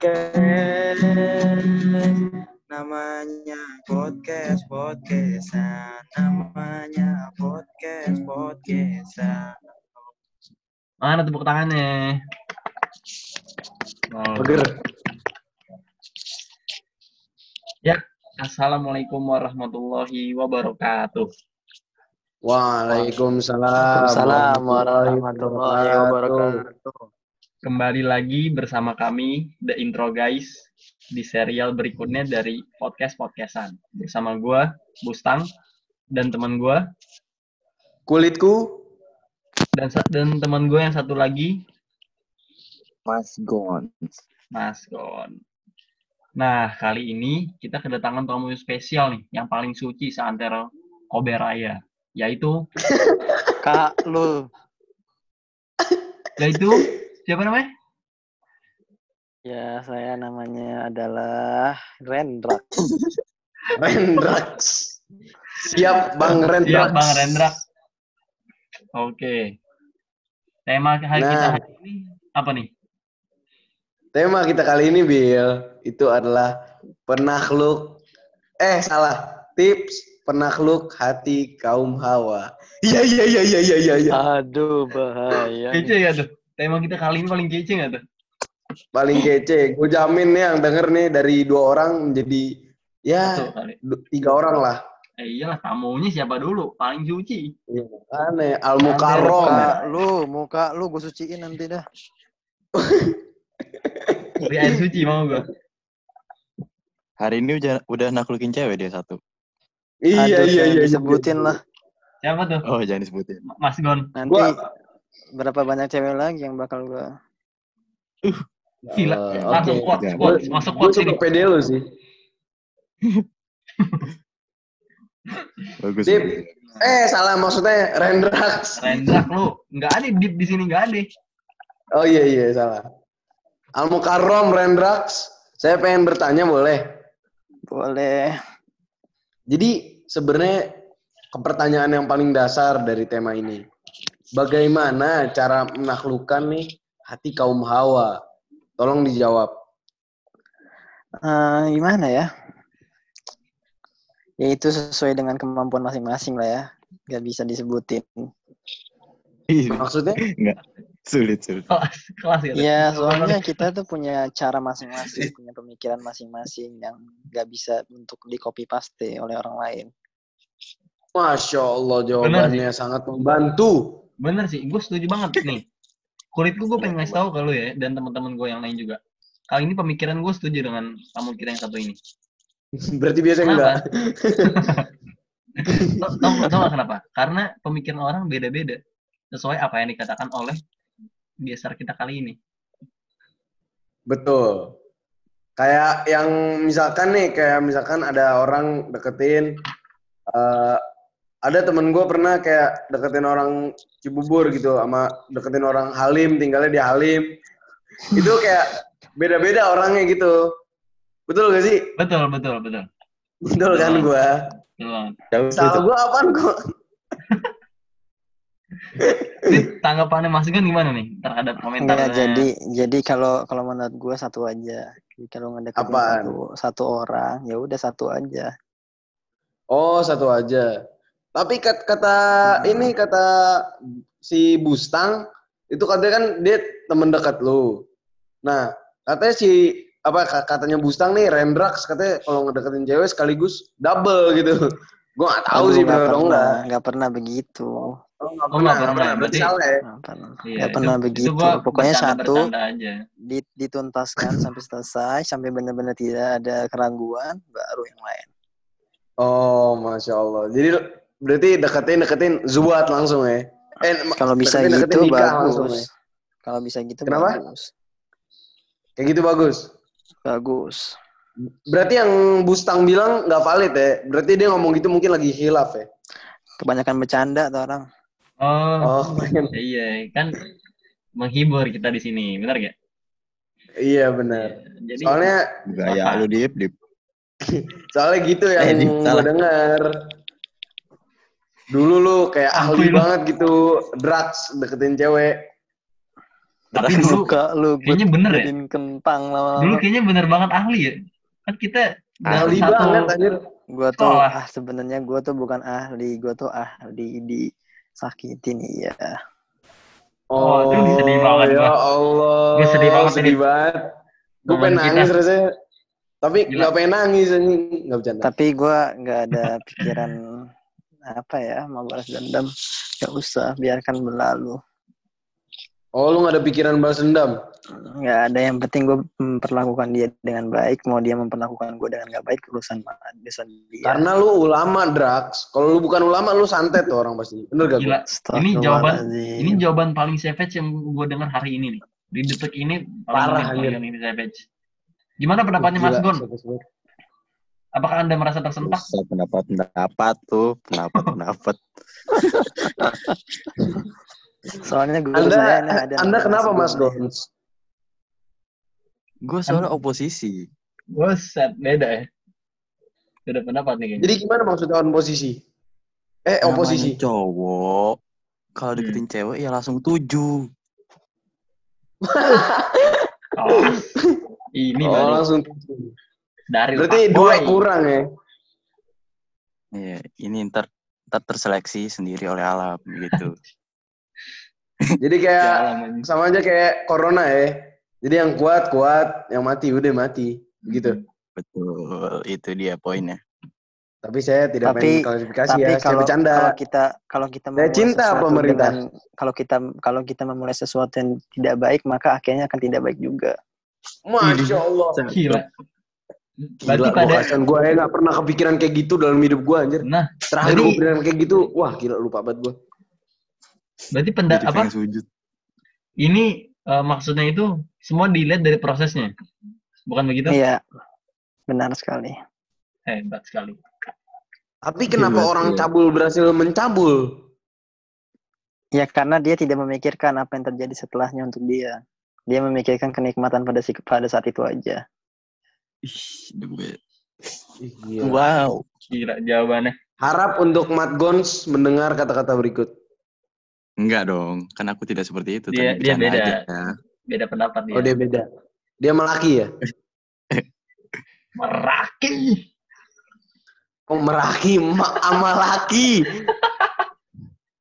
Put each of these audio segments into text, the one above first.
podcast namanya podcast podcastan namanya podcast podcastan Mana tepuk tangannya? Oh. Beger. Ya, Assalamualaikum warahmatullahi wabarakatuh. Waalaikumsalam Assalamualaikum warahmatullahi wabarakatuh. Kembali lagi bersama kami The Intro Guys di serial berikutnya dari podcast podcastan bersama gua Bustang dan teman gua Kulitku dan dan teman gue yang satu lagi Mas Gon. Mas Gon. Nah, kali ini kita kedatangan tamu spesial nih, yang paling suci seantero Kobe Raya, yaitu Kak lu. yaitu siapa namanya? Ya, saya namanya adalah Rendra. Rendrax. Siap Bang Rendrax. Siap Bang Rendra. Oke. Tema hari kita Nah. hari ini apa nih? Tema kita kali ini Bill itu adalah penakluk eh salah tips penakluk hati kaum hawa. Iya iya iya iya iya iya. iya. Aduh, bahaya. Kece ya tuh. Tema kita kali ini paling kece nggak tuh? Paling kece. Gue jamin nih yang denger nih dari dua orang menjadi ya tiga orang lah. Eh iyalah tamunya siapa dulu? Paling suci. Iya, aneh. Al Mukarrom. Muka lu, muka lu gue suciin nanti dah. Dari air suci mau gue. Hari ini udah udah naklukin cewek dia satu. Iya Aduh, iya iya. iya. disebutin lah. Siapa tuh? Oh, jangan disebutin. Mas Gon. Nanti Gua berapa banyak cewek lagi yang bakal gua Gila. Eh, Langsung quotes, Jangan. quotes. Masuk Gue quotes suka ini. pede lu sih. Bagus. Dip. Eh salah maksudnya Rendrax. Rendrak lu. Nggak ada deep di sini nggak ada. Oh iya iya salah. Al Mukarrom Rendrax. Saya pengen bertanya boleh. boleh. Jadi sebenarnya kepertanyaan yang paling dasar dari tema ini. Bagaimana cara menaklukkan nih hati kaum hawa? Tolong dijawab. Eh, gimana ya? Ya itu sesuai dengan kemampuan masing-masing lah ya. Gak bisa disebutin. Maksudnya? Enggak. Sulit, sulit. Kelas, kelas gitu. Iya, soalnya kita tuh punya cara masing-masing, punya pemikiran masing-masing yang gak bisa untuk di copy paste oleh orang lain. Masya Allah jawabannya sangat membantu. Bener sih, gue setuju banget nih. Kulitku gue pengen ngasih tahu ke lu ya, dan teman-teman gue yang lain juga. Kali ini pemikiran gue setuju dengan tamu kita yang satu ini. Berarti biasa Kenapa? enggak? Tau, tau, tau gak kenapa? Karena pemikiran orang beda-beda. Sesuai apa yang dikatakan oleh biasar kita kali ini. Betul. Kayak yang misalkan nih, kayak misalkan ada orang deketin, eh, ada temen gue pernah kayak deketin orang Cibubur gitu, sama deketin orang Halim, tinggalnya di Halim. Itu kayak beda-beda orangnya gitu. Betul gak sih? Betul, betul, betul. Betul kan Betul. gue? Salah gue apaan kok? Ini tanggapannya Mas Gun gimana nih terhadap komentar? Enggak, jadi jadi kalau kalau menurut gue satu aja. Jadi kalau ngedeketin satu satu orang, ya udah satu aja. Oh, satu aja. Tapi kat- kata ini kata si Bustang itu katanya kan dia temen dekat lu. Nah, katanya si apa ka- katanya Bustang nih Rendrax katanya kalau ngedeketin cewek sekaligus double gitu. Gua nggak tahu Aduh, sih atau pernah, enggak. nggak pernah begitu. Oh, nggak Oh, pernah. Berarti Berarti- salah ya. Nggak pernah, Iya, itu- pernah itu begitu. gua Pokoknya satu bercanda-bercanda aja. di- dituntaskan sampai selesai, sampai benar-benar tidak ada keraguan, baru yang lain. Oh, masya Allah. Jadi berarti deketin deketin zuat langsung ya. Eh, Kalau bisa deketin- deketin gitu langsung bagus. ya. Kalau bisa gitu Kenapa? bagus. Kayak gitu bagus. Bagus. Berarti yang Bustang bilang nggak valid ya? Berarti dia ngomong gitu mungkin lagi hilaf ya? Kebanyakan bercanda tuh orang. Oh, Oh, pengen. iya kan menghibur kita di sini, benar gak? iya benar. Jadi Soalnya Gaya lu dip, dip. soalnya gitu Eh, yang Dik, gue salah. dengar. Dulu lu kayak ahli banget gitu drugs deketin cewek. Tapi dulu Suka lu gue kayaknya bener ya. kentang Dulu lama-lama. kayaknya bener banget ahli ya. Kan kita Ahli satu banget anjir. Gua tuh sekolah. ah sebenarnya gua tuh bukan ahli, gua tuh ahli di sakitin iya. Oh, itu sedih banget ya gua. Allah. Gua sedih banget sedih ini. banget. Gue pengen kita. nangis rasanya. Tapi Gila. nggak pengen nangis anjing. Nggak bercanda. Tapi gua nggak ada pikiran apa ya mau balas dendam. Gak usah, biarkan berlalu. Oh, lu nggak ada pikiran balas dendam? Nggak ada yang penting gue memperlakukan dia dengan baik. Mau dia memperlakukan gue dengan nggak baik urusan urusan dia. Karena lu ulama, Drax. Kalau lu bukan ulama, lu santet tuh orang pasti. Bener gak? gila. Ini jawaban Astagfirullahaladzim. ini jawaban paling savage yang gue dengar hari ini nih. Di detik ini Parah, ini savage. Gimana pendapatnya Mas Gila, Gon? Apakah Anda merasa tersentak? Usah pendapat-pendapat tuh, pendapat-pendapat. Soalnya gue Anda, saya ini ada anda namanya kenapa Mas Gon. Gons? Gue soalnya oposisi. Buset, beda ya. Beda pendapat nih kayaknya. Jadi gimana maksudnya on posisi? Eh, Namanya oposisi. cowok. Kalau Hmm. deketin cewek ya langsung tujuh. Oh, ini oh, baru langsung. Dari Berarti Pak dua Boy. kurang ya? Iya, ini ntar, ntar terseleksi sendiri oleh alam gitu. Jadi kayak Jalan, anjing. sama aja kayak corona ya. Jadi yang kuat kuat, yang mati udah mati, begitu. Betul, itu dia poinnya. Tapi saya tidak Tapi- klarifikasi Tapi ya, saya kalau bercanda. kalau kita kalau kita Saya cinta pemerintah. dengan- kalau kita kalau kita memulai sesuatu yang tidak baik maka akhirnya akan tidak baik juga. Masya Allah. Gila. Berarti Gila, pada gua kasihan. Gua ya nggak pernah kepikiran kayak gitu dalam hidup gua anjir. nah, Terakhir Jadi- kepikiran kayak gitu, wah gila lupa banget gua. berarti penda Jadi apa? sujud. Ini eh, maksudnya itu semua dilihat dari prosesnya. Bukan begitu? Iya. Benar sekali. Hebat sekali. Tapi kenapa Gila, orang gila. cabul berhasil mencabul? Ya karena dia tidak memikirkan apa yang terjadi setelahnya untuk dia. Dia memikirkan kenikmatan pada si pada saat itu aja. Ih, gila. Wow. Gila jawabannya. Harap untuk Mat Gons mendengar kata-kata berikut. Enggak dong, kan aku tidak seperti itu. Dia- tadi dia beda. aja. Beda pendapat dia. Oh dia beda. Dia melaki ya? Meraki. Oh meraki, ma ama laki.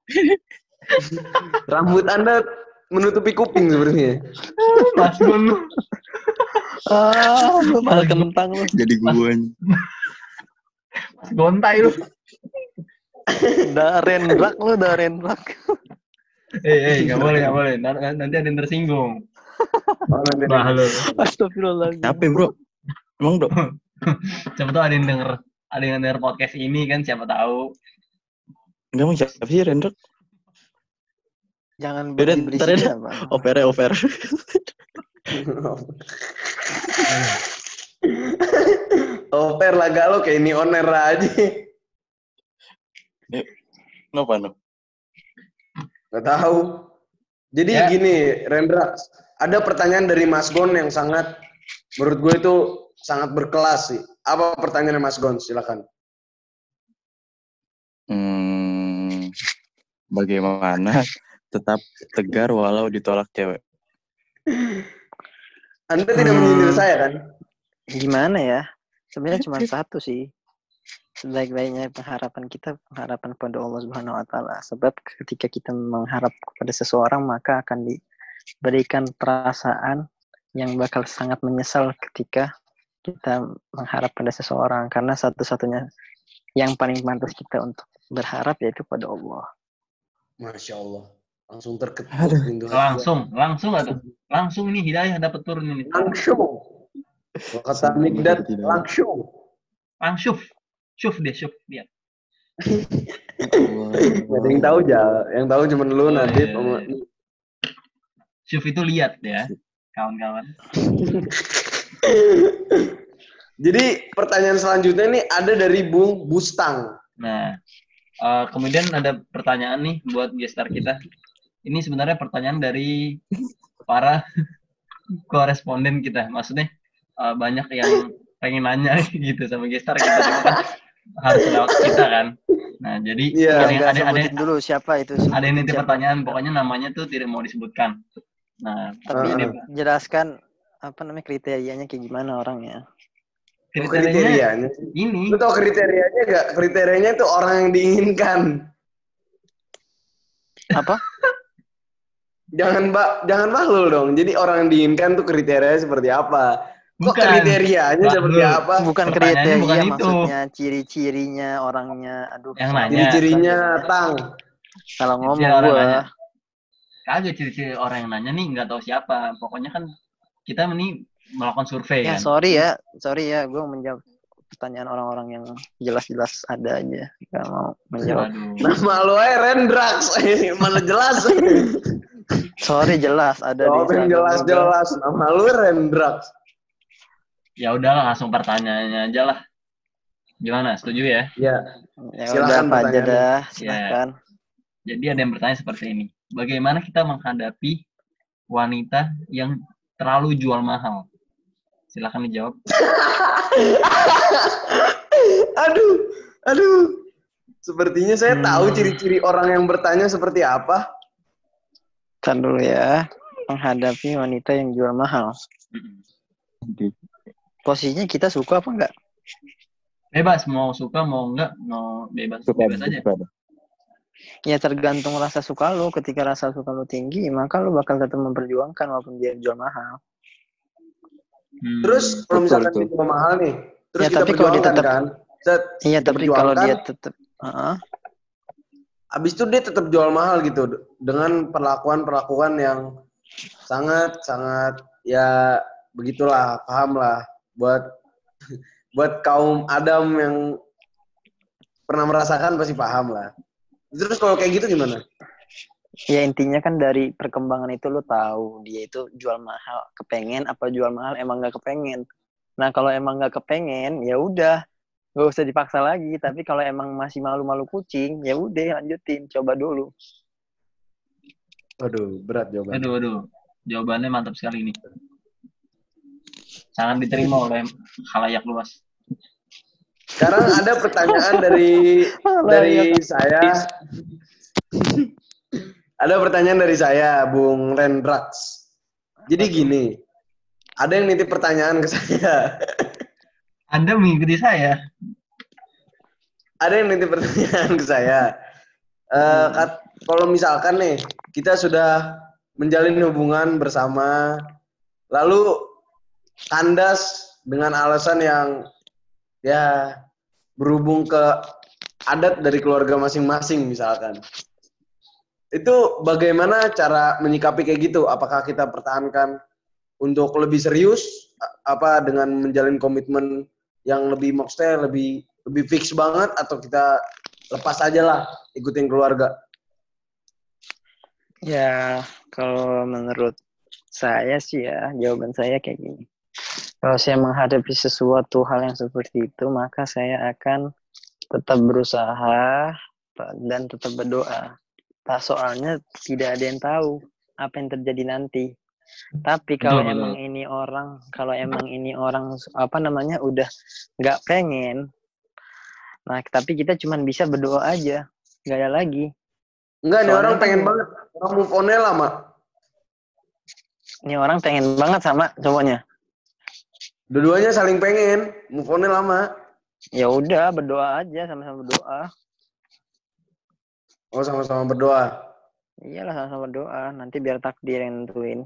Rambut anda menutupi kuping sebenarnya. Mas Gun. Ah, lu malah kentang lu. Jadi gue Mas Gontai lu. Udah renblak lu, udah renblak. Eh, eh, nggak boleh, nggak boleh. Nanti, ada yang tersinggung. Oh, nanti- Bah lu. Astagfirullahaladzim. Siapa bro? Emang dong? Siapa tahu ada yang denger, ada yang denger podcast ini kan siapa tahu. Enggak mau siapa sih Rendro? Jangan beri ntar ya. Over over. Oper lah gak lo kayak ini oner aja. Kenapa no? Gak tahu. Jadi Ya. gini, Rendra, ada pertanyaan dari Mas Gon yang sangat, menurut gue itu sangat berkelas sih. Apa pertanyaannya Mas Gon? Silakan. Hmm, bagaimana tetap tegar walau ditolak cewek? Anda tidak Hmm. menyindir saya kan? Gimana ya? Sebenarnya cuma satu sih. Sebaik-baiknya pengharapan kita pengharapan pada Allah Subhanahu wa taala. Sebab ketika kita mengharap kepada seseorang maka akan diberikan perasaan yang bakal sangat menyesal ketika kita mengharap pada seseorang karena satu-satunya yang paling pantas kita untuk berharap yaitu pada Allah. Masya Allah. Langsung terketuk Aduh. pintu hati gua. Langsung, langsung atau langsung ini hidayah dapat turun ini. Langsung. Kalau Kata Mikdad, langsung. Langsung. Syuf dia, syuf dia. Gak ada yang tahu aja. Yang tahu cuma lu, Oh, Nadib, iya, iya. Syuf itu lihat ya, kawan-kawan. Jadi pertanyaan selanjutnya ini ada dari Bung Bustang. Nah, eh, kemudian ada pertanyaan nih buat gestar kita. Ini sebenarnya pertanyaan dari para koresponden kita. Maksudnya eh, banyak yang pengen nanya gitu sama gestar kita kan harus lewat kita kan. Nah, jadi Iya, ada ada ada dulu siapa itu. ada yang siapa. pertanyaan, pokoknya namanya tuh tidak mau disebutkan. Nah, Tapi ini ah. jelaskan apa namanya kriterianya kayak gimana orangnya. Kriterianya kriterianya. ini Lu tau kriterianya gak? Kriterianya itu orang yang diinginkan. Apa? Jangan mbak, jangan bahlul dong. Jadi orang yang diinginkan tuh kriterianya seperti apa? Kok Bukan. kriterianya Bahlul. seperti apa? Bukan kriteria bukan itu. maksudnya ciri-cirinya orangnya. Aduh. Yang nanya. Ciri-cirinya tang. Kalau ngomong Ciri orang gua. nanya. kagak ciri-ciri orang yang nanya nih nggak tahu siapa. Pokoknya kan kita ini melakukan survei Ya kan. sorry ya, sorry ya, gue menjawab pertanyaan orang-orang yang jelas-jelas ada aja. Gak mau menjawab. Waduh. Nama lu aja Rendrax. Mana jelas. Sorry jelas ada di Instagram juga. jelas-jelas. Nama lu Rendrax. Ya udahlah langsung pertanyaannya aja lah. Gimana? Setuju ya? Ya. Ya Silakan udah aja dah, Ya. silakan. Jadi ada yang bertanya seperti ini. Bagaimana kita menghadapi wanita yang terlalu jual mahal? Silakan dijawab. aduh, aduh. Sepertinya saya Hmm. tahu ciri-ciri orang yang bertanya seperti apa. Ntar dulu ya. Menghadapi wanita yang jual mahal. Posisinya kita suka apa enggak? Bebas mau suka mau enggak mau bebas Suka, bebas aja. suka. Ya tergantung rasa suka lu. Ketika rasa suka lu tinggi, maka lu bakal tetap memperjuangkan walaupun dia jual mahal. Hmm. Terus kalau betul, misalkan betul. dia jual mahal nih, terus Ya, kita tapi kalau dia tetap- kan. Set, Iya, tapi kalau dia tetap Heeh. Abis itu dia tetap jual mahal gitu dengan perlakuan-perlakuan yang sangat sangat ya begitulah paham lah buat buat kaum Adam yang pernah merasakan pasti paham lah. Terus kalau kayak gitu gimana? Ya intinya kan dari perkembangan itu lu tahu dia itu jual mahal, kepengen apa jual mahal emang nggak kepengen. Nah kalau emang nggak kepengen ya udah nggak usah dipaksa lagi. Tapi kalau emang masih malu-malu kucing ya udah lanjutin, coba dulu. Waduh, berat jawabannya. Aduh, aduh. Jawabannya mantap sekali ini. Sangat diterima oleh khalayak luas. Sekarang ada pertanyaan dari dari saya. ada pertanyaan dari saya, Bung Rendrax. Jadi gini, ada yang nitip pertanyaan ke saya. Anda mengikuti saya. ada yang nitip pertanyaan ke saya. Eh, kat- kalau misalkan nih kita sudah menjalin hubungan bersama, lalu kandas dengan alasan yang ya berhubung ke adat dari keluarga masing-masing misalkan. Itu bagaimana cara menyikapi kayak gitu? Apakah kita pertahankan untuk lebih serius apa dengan menjalin komitmen yang lebih maksudnya lebih lebih fix banget atau kita lepas aja lah ikutin keluarga? Ya kalau menurut saya sih ya jawaban saya kayak gini. Kalau saya menghadapi sesuatu hal yang seperti itu maka saya akan tetap berusaha dan tetap berdoa. Tak soalnya tidak ada yang tahu apa yang terjadi nanti. Tapi kalau Betul, betul. emang ini orang, kalau emang ini orang apa namanya udah nggak pengen, nah tapi kita cuman bisa berdoa aja, nggak ada lagi. Enggak, nih Soalnya orang kan- pengen banget. Orang move on-nya lama. Ini orang pengen banget sama cowoknya. Dua-duanya saling pengen, move on-nya lama. Ya udah berdoa aja sama-sama berdoa. Oh, sama-sama berdoa. Iyalah sama-sama berdoa. Nanti biar takdir yang nentuin.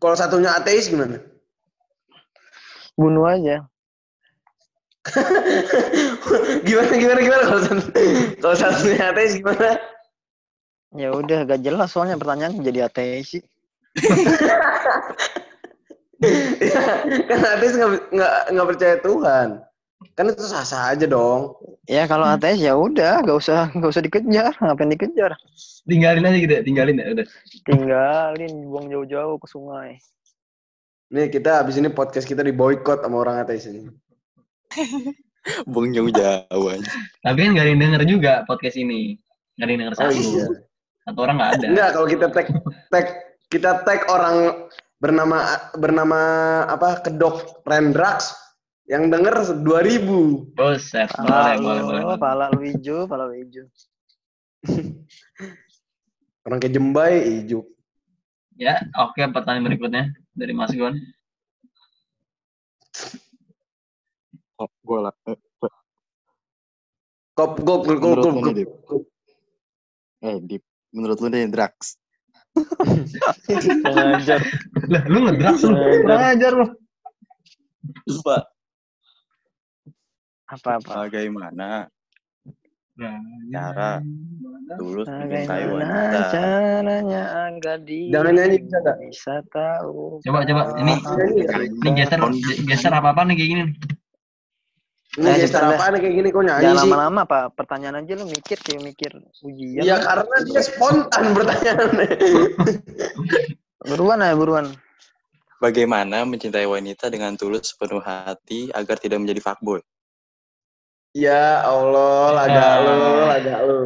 Kalau satunya ateis gimana? Bunuh aja. gimana gimana gimana kalau satu- kalau satunya ateis gimana? Ya udah gak jelas soalnya pertanyaan jadi ateis sih. Ya, kan ateis nggak nggak nggak percaya Tuhan. Kan itu sah-sah aja dong. Ya kalau ateis ya udah gak usah gak usah dikejar. Ngapain dikejar? Tinggalin aja gitu ya, tinggalin ya udah. Tinggalin buang jauh-jauh ke sungai. Nih kita abis ini podcast kita di boykot sama orang ateis ini. Bung jauh-jauh aja. Tapi kan gak ada yang denger juga podcast ini. Gak ada yang denger Oh satu. iya. Satu orang gak ada. Enggak, kalau kita tag tag kita tag orang bernama bernama apa kedok Rendrax yang denger 2000. Buset, Pala boleh, boleh, boleh. pala lu hijau, pala lu hijau. Orang kayak Jembai ijuk. Ya, oke pertanyaan berikutnya dari Mas Gon. Oh, gue lah. Eh, Kop, lu nih, gop. Dip. Eh, Dip. Menurut lu nih, drugs. Pengajar. Lah, lu ngedrugs lu. Ngajar. Kurang ajar lu. Lupa. Apa-apa? Bagaimana Nah, Cara. tulus mencintai Bagaimana wanita? caranya agar dia Jangan nyanyi, bisa nggak? bisa tahu. Coba, coba. Ini-. Ini geser, geser apa-apa nih kayak gini nih. Ini Nah, gestar kita- apaan kayak gini kok nyanyi Jangan sih? lama-lama pak. Pertanyaan aja lu mikir kayak mikir ujian. Ya karena dia spontan pertanyaannya. Buruan ya buruan. Bagaimana mencintai wanita dengan tulus sepenuh hati agar tidak menjadi fuckboy? Ya Allah, laga Ah. lu, laga lu.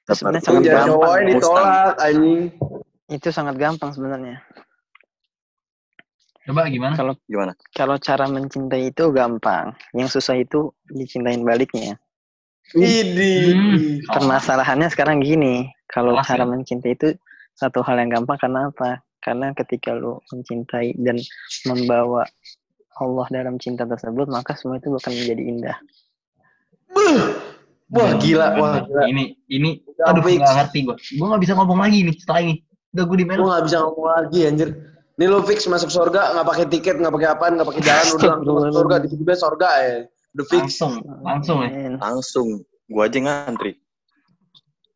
Itu sebenarnya sangat gampang. cowoknya ya. ditolak, anjing. Itu sangat gampang sebenarnya. Coba gimana? Kalau Gimana? kalau cara mencintai itu gampang. Yang susah itu dicintain baliknya. Idi. Hmm. Permasalahannya sekarang gini, kalau Kelas cara ya? mencintai itu satu hal yang gampang karena apa? Karena ketika lu mencintai dan membawa Allah dalam cinta tersebut, maka semua itu akan menjadi indah. Wah gila, wah gila. Ini, ini, Udah aduh, fix. gak ngerti gua. Gua gak bisa ngomong lagi nih setelah ini. Udah gue di Gue gak bisa ngomong lagi anjir. Ini lo fix masuk surga, nggak pakai tiket, nggak pakai apaan, nggak pakai jalan, udah langsung masuk surga, tiba-tiba surga ya. Udah fix. Langsung, langsung ya. Langsung. Gua aja ngantri.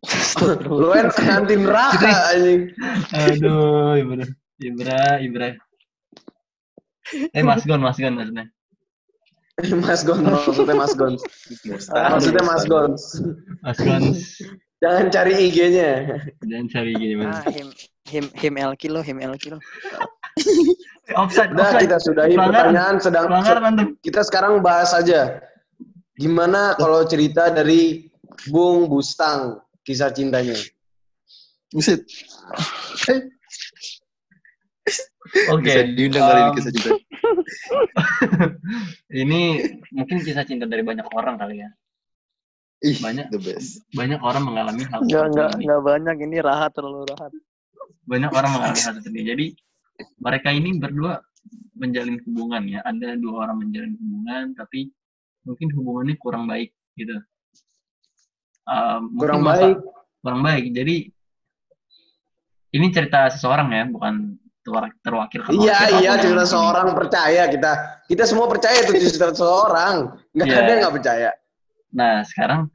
Lu kan nanti neraka anjing. Aduh, Ibra. Ibra, Ibra. Eh, Mas Gon, Mas Gon maksudnya. Mas Gon, maksudnya Mas Gon. Maksudnya Mas Gon. Mas Gon, Jangan cari IG-nya. jangan cari gini, Ah, him him him el kilo, him el kilo. Offside, Udah offside. kita sudahi Pelanggaran. pertanyaan sedang Pelanggaran antum. kita sekarang bahas aja. Gimana kalau cerita dari Bung Bustang kisah cintanya? Buset. Oke. Bisa diundang kali ini um, kisah cinta. Ini mungkin kisah cinta dari banyak orang kali ya. Ih, banyak. the best. Banyak orang mengalami hal seperti ini. enggak banyak ini rahat terlalu rahat. Banyak orang mengalami hal seperti ini. Jadi mereka ini berdua menjalin hubungan ya. Ada dua orang menjalin hubungan, tapi mungkin hubungannya kurang baik gitu. Um, Kurang masa- baik. kurang baik. Jadi ini cerita seseorang ya, bukan terwakilkan. Iya iya sini. seorang percaya kita kita semua percaya itu cerita seorang nggak Iya. ada yang nggak percaya Nah, sekarang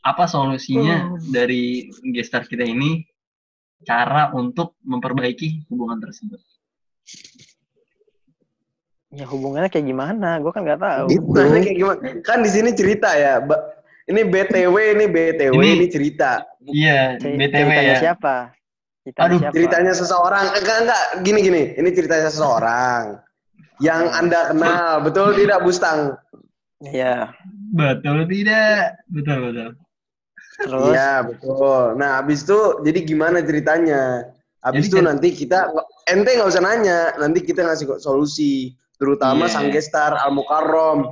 apa solusinya Hmm. dari gestar kita ini cara untuk memperbaiki hubungan tersebut? Ya hubungannya kayak gimana? Gue kan nggak tahu. Nah, ini kayak gimana kan di sini cerita ya ini btw ini btw Ini- ini, cerita Iya, BTW ceritanya ya. siapa? Ceritanya Aduh, siapa? ceritanya seseorang Eh, enggak enggak gini gini ini ceritanya seseorang yang anda kenal betul tidak Bustang Iya. Betul tidak? Betul, betul. Terus Iya betul. Nah abis itu jadi gimana ceritanya? Abis Jadi itu cer- nanti kita ente nggak usah nanya, nanti kita ngasih kok solusi, terutama Iya. sang gestar Al Mukarrom.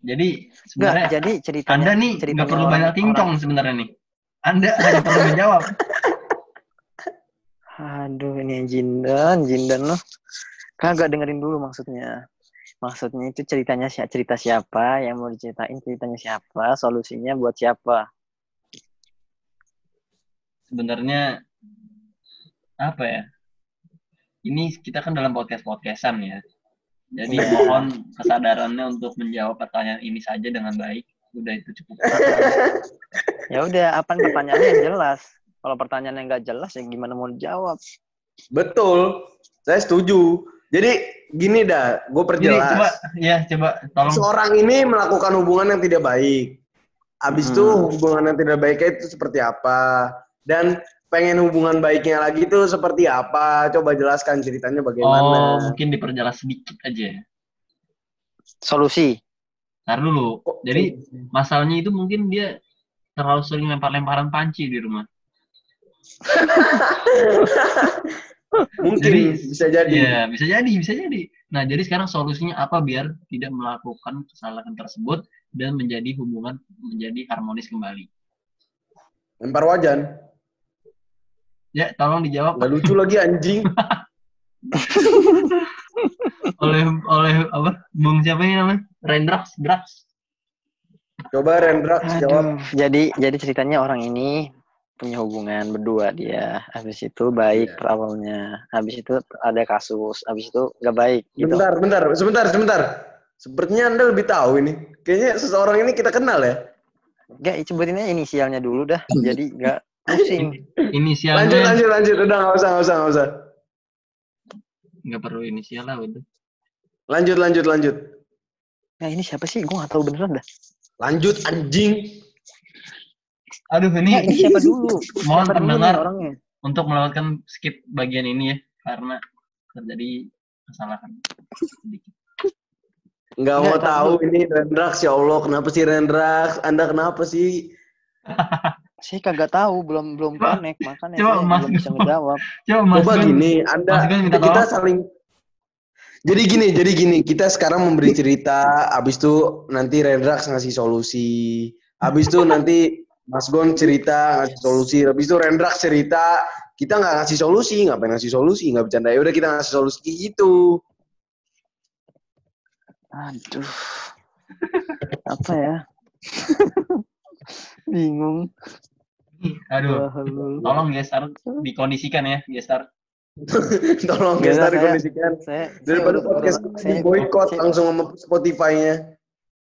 Jadi enggak sebenarnya jadi ceritanya Anda nih ceritanya nggak perlu banyak cincong sebenarnya nih. Anda hanya perlu menjawab. Aduh ini Jindan, Jindan loh. Kagak dengerin dulu maksudnya. Maksudnya itu ceritanya si- cerita siapa yang mau diceritain ceritanya siapa, solusinya buat siapa. Sebenarnya apa ya? Ini kita kan dalam podcast podcastan ya. Jadi Iya. mohon kesadarannya untuk menjawab pertanyaan ini saja dengan baik. Udah itu cukup. Ya udah, apa pertanyaannya yang jelas? Kalau pertanyaannya nggak jelas ya gimana mau dijawab? Betul, saya setuju. Jadi gini dah, gue Jadi coba perjelas. ya coba tolong Seorang ini melakukan hubungan yang tidak baik. Abis itu Hmm. hubungan yang tidak baiknya itu seperti apa? Dan pengen hubungan baiknya lagi itu seperti apa? Coba jelaskan ceritanya Oh, bagaimana. mungkin diperjelas sedikit aja. Solusi. Ntar dulu. Kok- Jadi masalahnya itu mungkin dia terlalu sering lempar-lemparan panci di rumah. mungkin Jadi- bisa jadi. Iya, bisa jadi, bisa jadi. Nah, jadi sekarang solusinya apa biar tidak melakukan kesalahan tersebut dan menjadi hubungan menjadi harmonis kembali. Lempar wajan. Ya, tolong dijawab Nggak lucu lagi anjing. oleh oleh apa? Bung siapa ini namanya? Rendrax, Drax. Coba Rendrax jawab. Jadi jadi ceritanya orang ini punya hubungan berdua dia. Habis itu baik Iya. per awalnya. Habis itu ada kasus. Habis itu nggak baik gitu. Bentar, bentar, sebentar, sebentar. Sepertinya Anda lebih tahu ini. Kayaknya seseorang ini kita kenal ya. Enggak, sebutinnya inisialnya dulu dah. Jadi nggak pusing. Inisialnya Lanjut, lanjut, lanjut. Udah, nggak usah, nggak usah, nggak usah. nggak perlu inisial lah udah. Lanjut, lanjut, lanjut. Nah ini siapa sih? Gue nggak tahu beneran dah. Lanjut, anjing. Aduh Nah, ini siapa dulu? mohon Siapa dulu pendengar orangnya? untuk melewatkan skip bagian ini ya karena terjadi kesalahan sedikit. Nggak mau tahu ini Rendrax, ya Allah. Kenapa sih Rendrax? Anda kenapa sih? Saya kagak tahu, belum belum connect, makanya coba saya Mas belum bisa Gun. ngejawab. Coba Mas Coba gini, Anda minta kita tolong. saling jadi gini, jadi gini, kita sekarang memberi cerita, habis itu nanti Rendrax ngasih solusi. Habis itu nanti Mas Gon cerita ngasih solusi, habis itu Rendrax cerita, kita nggak ngasih solusi, ngapain ngasih solusi, nggak bercanda. Ya udah kita ngasih solusi gitu. Aduh. Apa ya? Bingung. Aduh, tolong Gestar dikondisikan ya, Gestar. Tolong Nggak, Gestar dikondisikan. Saya, Daripada podcast saya- boykot saya- langsung sama Spotify-nya.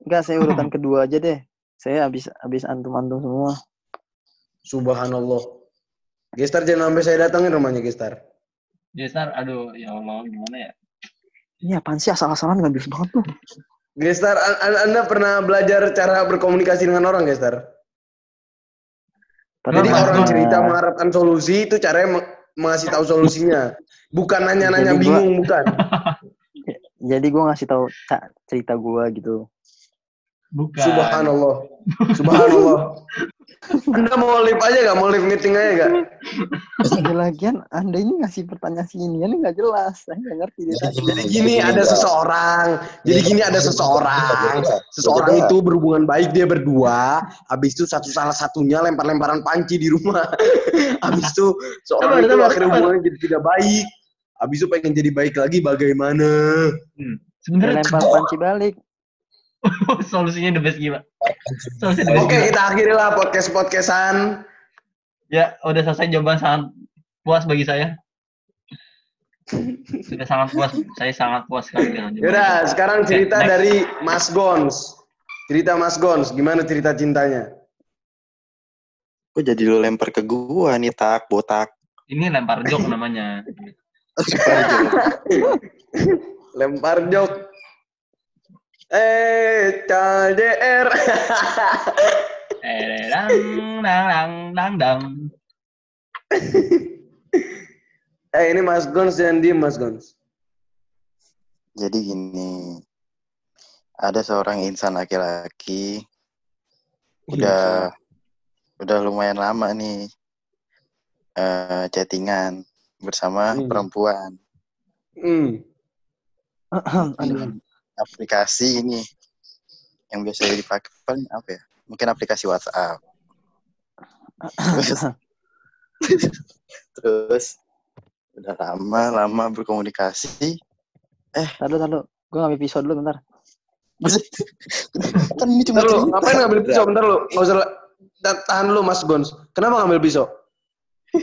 Enggak, saya urutan kedua aja deh. Saya habis habis antum-antum semua. Subhanallah. Gestar jangan sampai saya datangin rumahnya Gestar. Gestar, aduh ya Allah gimana ya? Ini apaan sih asal-asalan nggak bisa banget tuh. Gestar, an- an- Anda pernah belajar cara berkomunikasi dengan orang, Gestar? Pernah, Jadi orang cerita mengharapkan solusi itu caranya meng- mengasih tahu solusinya. Bukan nanya-nanya gua- bingung, bukan. Jadi gue ngasih tahu cerita gue gitu. Bukan. Subhanallah. Subhanallah. Anda mau live aja gak? Mau live meeting aja gak? Ya, lagian Anda ini ngasih pertanyaan sini ini nggak jelas. Saya nggak ngerti deh. tadi. Jadi gini ada seseorang. Jadi gini ada seseorang. Seseorang itu berhubungan baik dia berdua. Habis itu satu salah satunya lempar-lemparan panci di rumah. Habis itu seorang itu akhirnya hubungannya jadi tidak baik. Habis itu pengen jadi baik lagi bagaimana? Sebenarnya lempar panci balik. solusinya the best gimana? Solusinya the best Oke gimana? kita akhiri lah podcast-podcastan. Ya, udah selesai jawaban sangat puas bagi saya. Sudah sangat puas, saya sangat puas sekali dengan jawaban. Yaudah sekarang cerita next. dari Mas Gons. Cerita Mas Gons, gimana cerita cintanya? Kok jadi lu lempar ke gua nih tak botak. Ini lempar jok namanya. Lempar jok. Eh, CLDR. Eh, dang, dang, dang, dang, dang. eh, ini Mas Gons dan diem Mas Gons. Jadi gini, ada seorang insan laki-laki udah udah lumayan lama nih eh, chattingan bersama Hmm. perempuan Hmm. Aduh. Aplikasi ini yang biasa dipakai paling apa ya? Mungkin aplikasi WhatsApp. Terus, terus udah lama lama berkomunikasi. Tahu tahu. Gue ngambil pisau dulu bentar. kan ini cuma lu, ngapain ngambil pisau? Bentar lu, nggak usah ta- tahan dulu Mas Gons. Kenapa ngambil pisau?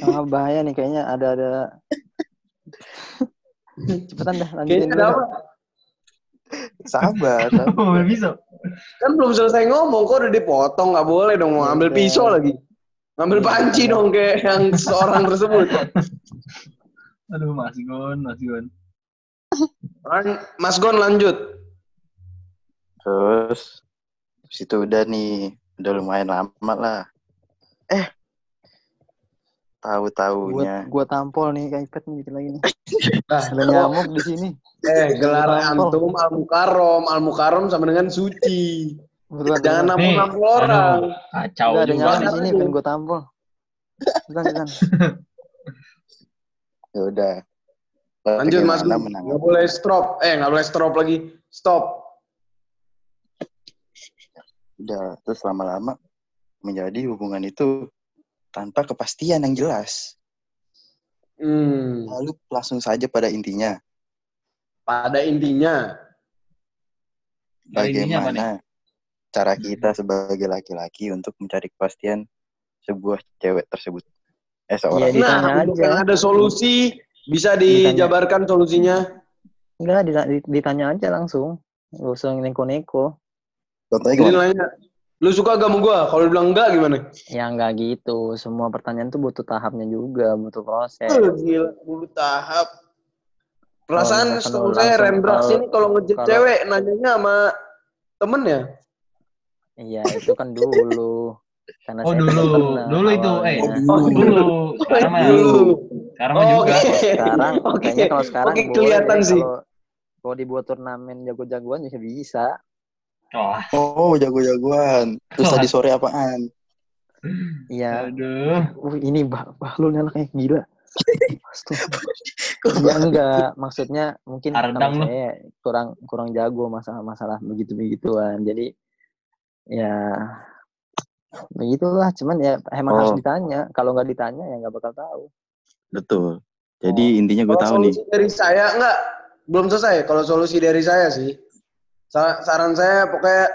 Ah, bahaya nih kayaknya ada ada. Cepetan dah lanjutin Kayaknya ada apa? Sabar, sabar. Mobil pisau. Kan belum selesai ngomong, kok udah dipotong? Nggak boleh dong, mau ngambil Udah. pisau lagi. Ngambil panci dong kayak yang seorang tersebut. Aduh, Mas Gun, Mas Gun. Lan- Mas Gon lanjut. Terus habis itu udah nih, udah lumayan lama lah. Eh, Gua tahu-taunya gua tampol nih kayak iPad nih lagi nih. Nah, Ada nyamuk di sini. eh gelar Tampol. antum al mukarom, al mukarom sama dengan suci. Jangan buruan. Nih, nampol-nampol orang. Kacau Udah ada juga. nyamuk di sini pengen gua tampol. Bukan, bukan. ya udah. Lanjut Mas Nggak boleh stop. Eh nggak boleh stop lagi. Stop. Udah, terus lama-lama menjadi hubungan itu tanpa kepastian yang jelas. Hmm. Lalu langsung saja pada intinya. Pada intinya? Bagaimana cara kita sebagai laki-laki untuk mencari kepastian sebuah cewek tersebut? Eh, seorang. Ditanya nah, aja. ada solusi, bisa Ditanya. dijabarkan solusinya. Enggak, dita- di- ditanya aja langsung. Gak usah neko-neko. Contohnya gimana? Lu suka gak sama gua? Kalau dia bilang enggak gimana? Ya enggak gitu. Semua pertanyaan tuh butuh tahapnya juga, butuh proses. Gila, bulu tahap. Perasaan setahu lu saya kalau- ini kalau ngejek cewek nanyanya sama temen ya? Iya, itu kan dulu. Karena Oh dulu, pernah dulu itu, eh. Oh, Dulu, sekarang mah, Dulu. sekarang mah juga. Oke. Sekarang, Oke. kayaknya kalau sekarang Oke, boleh kelihatan sih. Kalau, kalau dibuat turnamen jago-jagoan ya bisa. Wah, Oh, jago-jagoan. Terus tadi sore apaan? Iya. aduh. Uh, ini bah, Bahlul anaknya gila. Ya enggak, maksudnya mungkin Ardang saya kurang kurang jago masalah masalah begitu begituan. Jadi ya begitulah. Cuman ya emang Oh. harus ditanya. Kalau nggak ditanya ya nggak bakal tahu. Betul. Jadi intinya gue tahu nih. solusi dari saya enggak belum selesai. Kalau solusi dari saya sih, saran saya pokoknya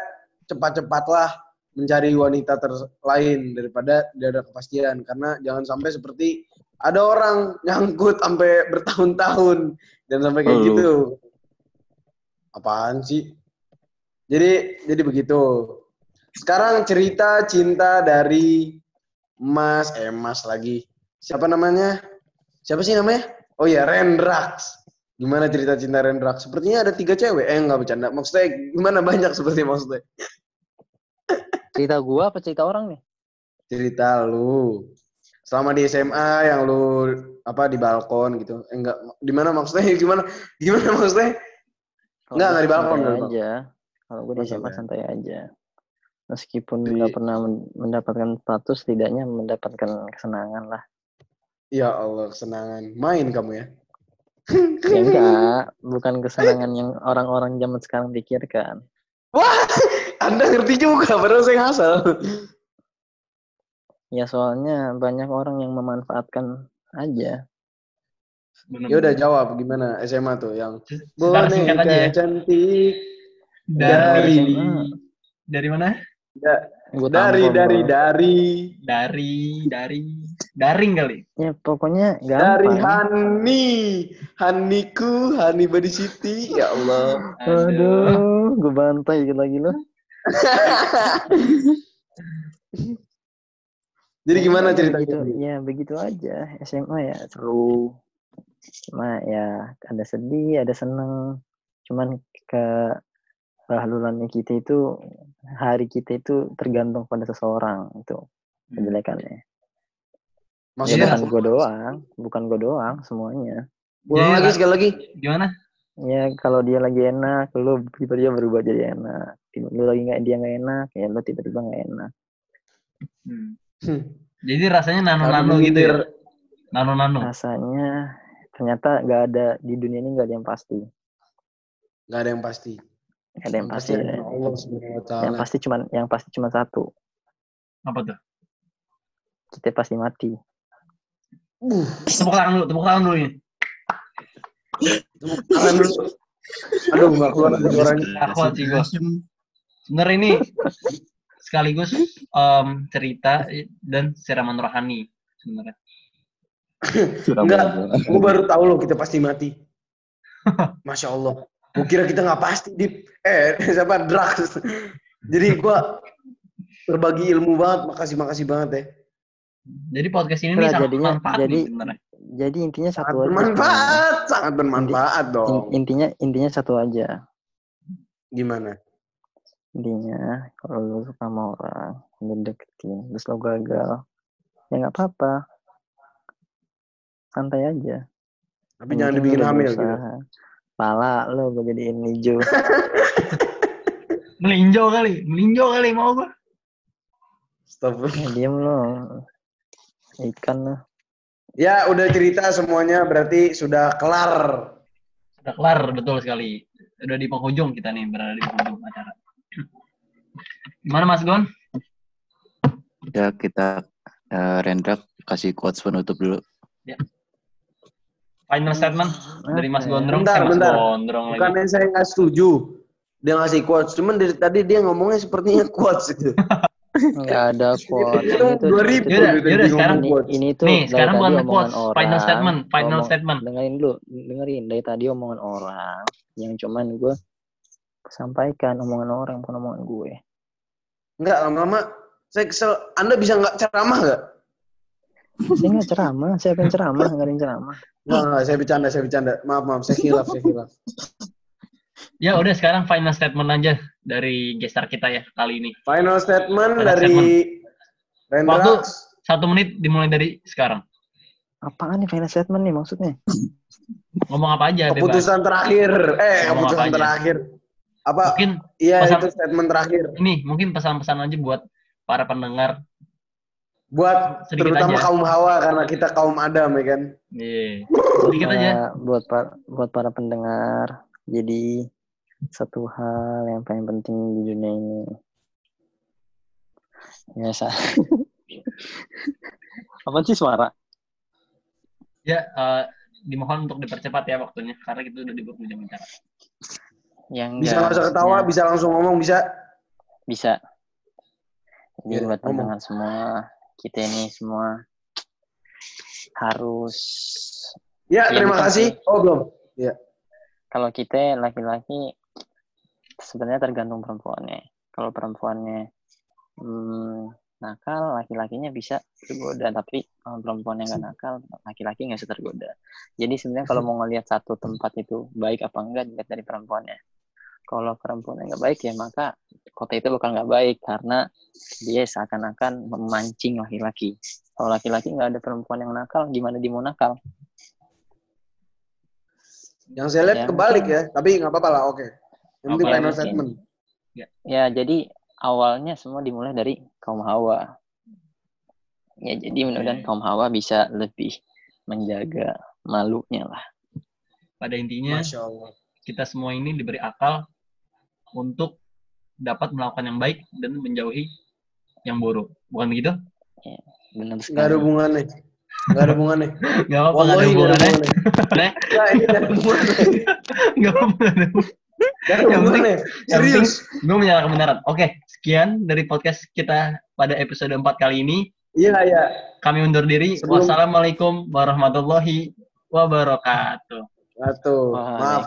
cepat-cepatlah mencari wanita lain daripada tidak ada kepastian. Karena jangan sampai seperti ada orang nyangkut sampai bertahun-tahun dan sampai kayak lu. gitu. Apaan sih? Jadi jadi begitu. Sekarang cerita cinta dari Mas, eh Mas lagi. Siapa namanya? Siapa sih namanya? Oh iya, Rendrax. Gimana cerita cinta Rendrax? Sepertinya ada tiga cewek. Eh, enggak bercanda. Maksudnya gimana banyak seperti maksudnya? Cerita gua apa cerita orang nih? Cerita lu. Selama di SMA yang lu apa di balkon gitu. Eh, enggak di mana maksudnya? Gimana? Gimana maksudnya? Kalau Nggak, gua nggak di balkon, nggak aja. Kalau gue di SMA santai. aja. Meskipun nggak pernah men- mendapatkan status, setidaknya mendapatkan kesenangan lah. Ya Allah, kesenangan. Main kamu ya. Ya enggak, bukan kesenangan yang orang-orang zaman sekarang pikirkan. Wah, Anda ngerti juga, padahal saya ngasal. Ya soalnya banyak orang yang memanfaatkan aja. Ya udah jawab gimana SMA tuh yang aja ya. boneka cantik Dari, dari mana? Da- Gua dari dari Bro. dari. Dari, dari, daring kali. Ya pokoknya dari gampang. Hani. Haniku Hani Body City ya Allah. Aduh, gue bantai lagi lo. jadi gimana Ya, ceritanya? begitu, ya begitu aja. SMA ya. Seru. Cuma ya ada sedih ada seneng. Cuman ke bahlulannya kita itu hari kita itu tergantung pada seseorang itu kejelekannya ya maksudnya bukan gue doang bukan gue doang semuanya ulang lagi sekali lagi Gimana? ya kalau dia lagi enak lu tiba-tiba berubah jadi enak lu lagi nggak dia nggak enak ya lu tiba-tiba nggak enak Hmm. Hmm. Jadi rasanya nano-nano gitu ya? Nano-nano. rasanya ternyata nggak ada di dunia ini nggak ada yang pasti nggak ada yang pasti ada yang pasti ya. Allah yang pasti cuman yang pasti cuma satu Apa tuh? kita pasti mati uh, Tepuk tangan dulu, tepuk tangan dulu ini. tepuk tangan dulu aduh nggak keluar suaranya Akhwat sih gua. Sebenarnya ini sekaligus em, cerita dan siraman rohani sebenarnya. enggak gue baru tahu loh kita pasti mati masya Allah gue kira kita nggak pasti di eh siapa? Drugs jadi gue berbagi ilmu banget. Makasih makasih banget ya. Jadi podcast ini Nah, nih sangat jadinya- bermanfaat jadi- nih sebenarnya. jadi intinya sangat satu aja. bermanfaat sangat bermanfaat In- dong. intinya intinya satu aja. Gimana? Intinya kalau lu suka sama orang lu deketin terus lo gagal ya nggak apa-apa. Santai aja. Tapi jangan dibikin hamil gitu. Pala lo gue jadiin hijau Melinjau kali, melinjau kali mau gua. Stop. ya, diem lo ikan lo Ya udah cerita semuanya berarti sudah kelar. Udah kelar betul sekali. Udah di penghujung kita nih berada di penghujung acara. Gimana Mas Gon? Ya kita eh, Rendra kasih quotes penutup dulu. Final statement dari Mas? Gondrong. Bentar, eh, Mas bentar. Gondrong lagi. Bukannya saya nggak setuju dia ngasih quotes, cuman dari tadi dia ngomongnya sepertinya quotes gitu. Nggak ada quotes. Itu Ini tuh- 2000 Yaudah, gitu, sekarang- quotes. ini tuh Nih, sekarang bukan quotes, final orang, statement, final ngomong- statement. dengerin dulu dengerin dari tadi omongan orang yang cuman gue sampaikan omongan orang bukan omongan gue Enggak, lama-lama saya kesel. Anda bisa nggak ceramah nggak? Saya nggak ceramah saya akan ceramah nggak ada yang ceramah Enggak, enggak, saya bercanda, saya bercanda. Maaf, maaf, saya hilaf, saya hilaf. Ya udah sekarang final statement aja dari gestar kita ya kali ini. Final statement Final dari Waktu- Rendra. Satu menit dimulai dari sekarang. apaan nih final statement nih maksudnya Ngomong apa aja bebas. Keputusan terakhir. Eh, Ngomong keputusan apa aja. terakhir. Apa? Mungkin Iya, pesan- itu statement terakhir. ini mungkin pesan-pesan aja buat para pendengar. Buat Sedikit terutama aja. kaum hawa karena kita kaum Adam ya kan. Iya. Sedikit aja. Nah, buat para buat para pendengar jadi satu hal yang paling penting di dunia ini ya sa apa sih suara Ya eh, dimohon untuk dipercepat ya waktunya karena kita udah di berjam bicara. yang Bisa usah ketawa, maksudnya bisa langsung ngomong, bisa. bisa jadi Iya, buat pendengar semua kita ini semua harus Ya, Iya, terima kasih. sih. Oh, belum. kalau kita laki-laki sebenarnya tergantung perempuannya. Kalau perempuannya hmm, nakal, laki-lakinya bisa tergoda. Tapi kalau perempuan yang nggak nakal, laki-laki nggak bisa tergoda. Jadi sebenarnya kalau mau ngelihat satu tempat itu baik apa enggak dilihat dari perempuannya. Kalau perempuan yang nggak baik ya maka kota itu bakal nggak baik karena dia seakan-akan memancing laki-laki. Kalau laki-laki nggak ada perempuan yang nakal, gimana dia mau nakal? Yang saya lihat Ya, kebalik ya, tapi nggak apa-apa lah, oke. Apa final statement. Ya, jadi awalnya semua dimulai dari kaum Hawa. Ya, jadi mudah-mudahan kaum Hawa bisa lebih menjaga malunya lah. Pada intinya Masya Allah. kita semua ini diberi akal untuk dapat melakukan yang baik dan menjauhi yang buruk. Bukan begitu? Benar Nggak sekali. ada hubungannya. Nggak ada hubungannya. Gak apa-apa, nggak ada hubungannya. nggak ada hubungannya. Gak apa-apa. nggak ada hubungannya. Serius. Gue menyalakan kebenaran. Oke, sekian dari podcast kita pada episode 4 kali ini. Iya, iya. Kami undur diri. Sebelum- Wassalamualaikum warahmatullahi wabarakatuh. Satu. Maaf.